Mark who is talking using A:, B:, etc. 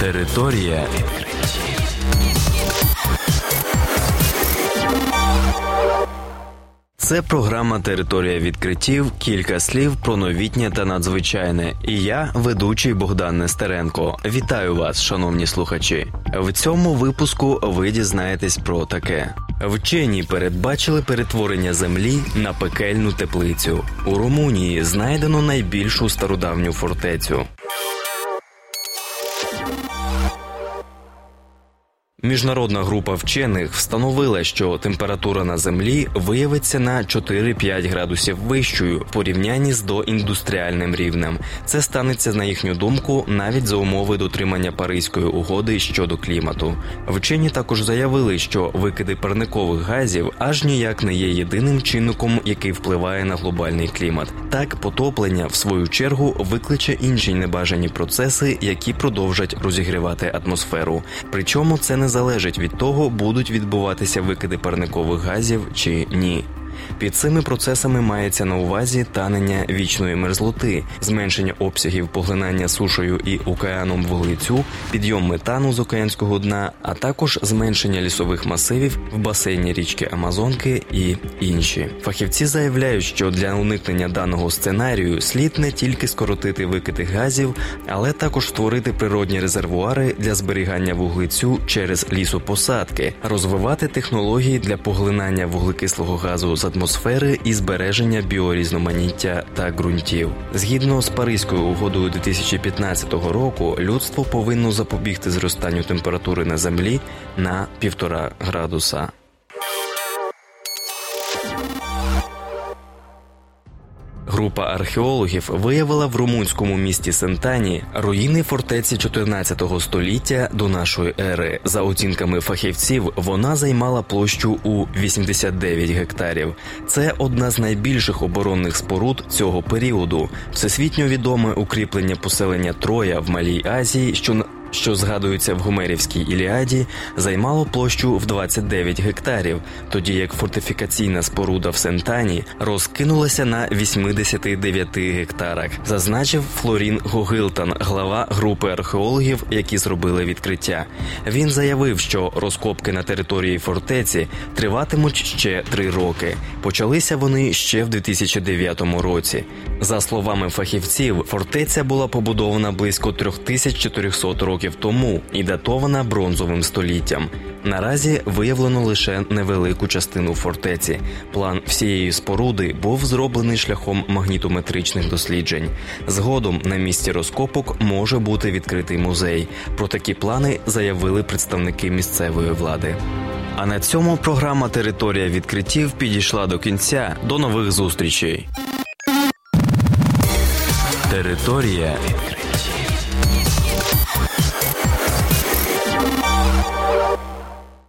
A: Територія відкриттів. Це програма Територія відкриттів. Кілька слів про новітнє та надзвичайне. І я, ведучий Богдан Нестеренко. Вітаю вас, шановні слухачі. В цьому випуску ви дізнаєтесь про таке. Вчені передбачили перетворення землі на пекельну теплицю. У Румунії знайдено найбільшу стародавню фортецю. Міжнародна група вчених встановила, що температура на землі виявиться на 4-5 градусів вищою в порівнянні з доіндустріальним рівнем. Це станеться на їхню думку навіть за умови дотримання Паризької угоди щодо клімату. Вчені також заявили, що викиди парникових газів аж ніяк не є єдиним чинником, який впливає на глобальний клімат. Так, потоплення в свою чергу викличе інші небажані процеси, які продовжать розігрівати атмосферу. Причому це не залежить від того, будуть відбуватися викиди парникових газів чи ні. Під цими процесами мається на увазі танення вічної мерзлоти, зменшення обсягів поглинання сушою і океаном вуглецю, підйом метану з океанського дна, а також зменшення лісових масивів в басейні річки Амазонки і інші. Фахівці заявляють, що для уникнення даного сценарію слід не тільки скоротити викиди газів, але також створити природні резервуари для зберігання вуглецю через лісопосадки, розвивати технології для поглинання вуглекислого газу з атмосфери і збереження біорізноманіття та ґрунтів. Згідно з Паризькою угодою 2015 року, людство повинно запобігти зростанню температури на землі на півтора градуса. Група археологів виявила в румунському місті Сентані руїни фортеці 14 століття до нашої ери. За оцінками фахівців, вона займала площу у 89 гектарів. Це одна з найбільших оборонних споруд цього періоду. Всесвітньо відоме укріплення поселення Троя в Малій Азії, що що згадується в Гомерівській Іліаді, займало площу в 29 гектарів, тоді як фортифікаційна споруда в Сентані розкинулася на 89 гектарах, зазначив Флорін Гогилтан, глава групи археологів, які зробили відкриття. Він заявив, що розкопки на території фортеці триватимуть ще три роки. Почалися вони ще в 2009 році. За словами фахівців, фортеця була побудована близько 3400 років років тому і датована бронзовим століттям. Наразі виявлено лише невелику частину фортеці. План всієї споруди був зроблений шляхом магнітометричних досліджень. Згодом на місці розкопок може бути відкритий музей. Про такі плани заявили представники місцевої влади. А на цьому програма Територія відкриттів підійшла до кінця. До нових зустрічей. Територія відкриттів.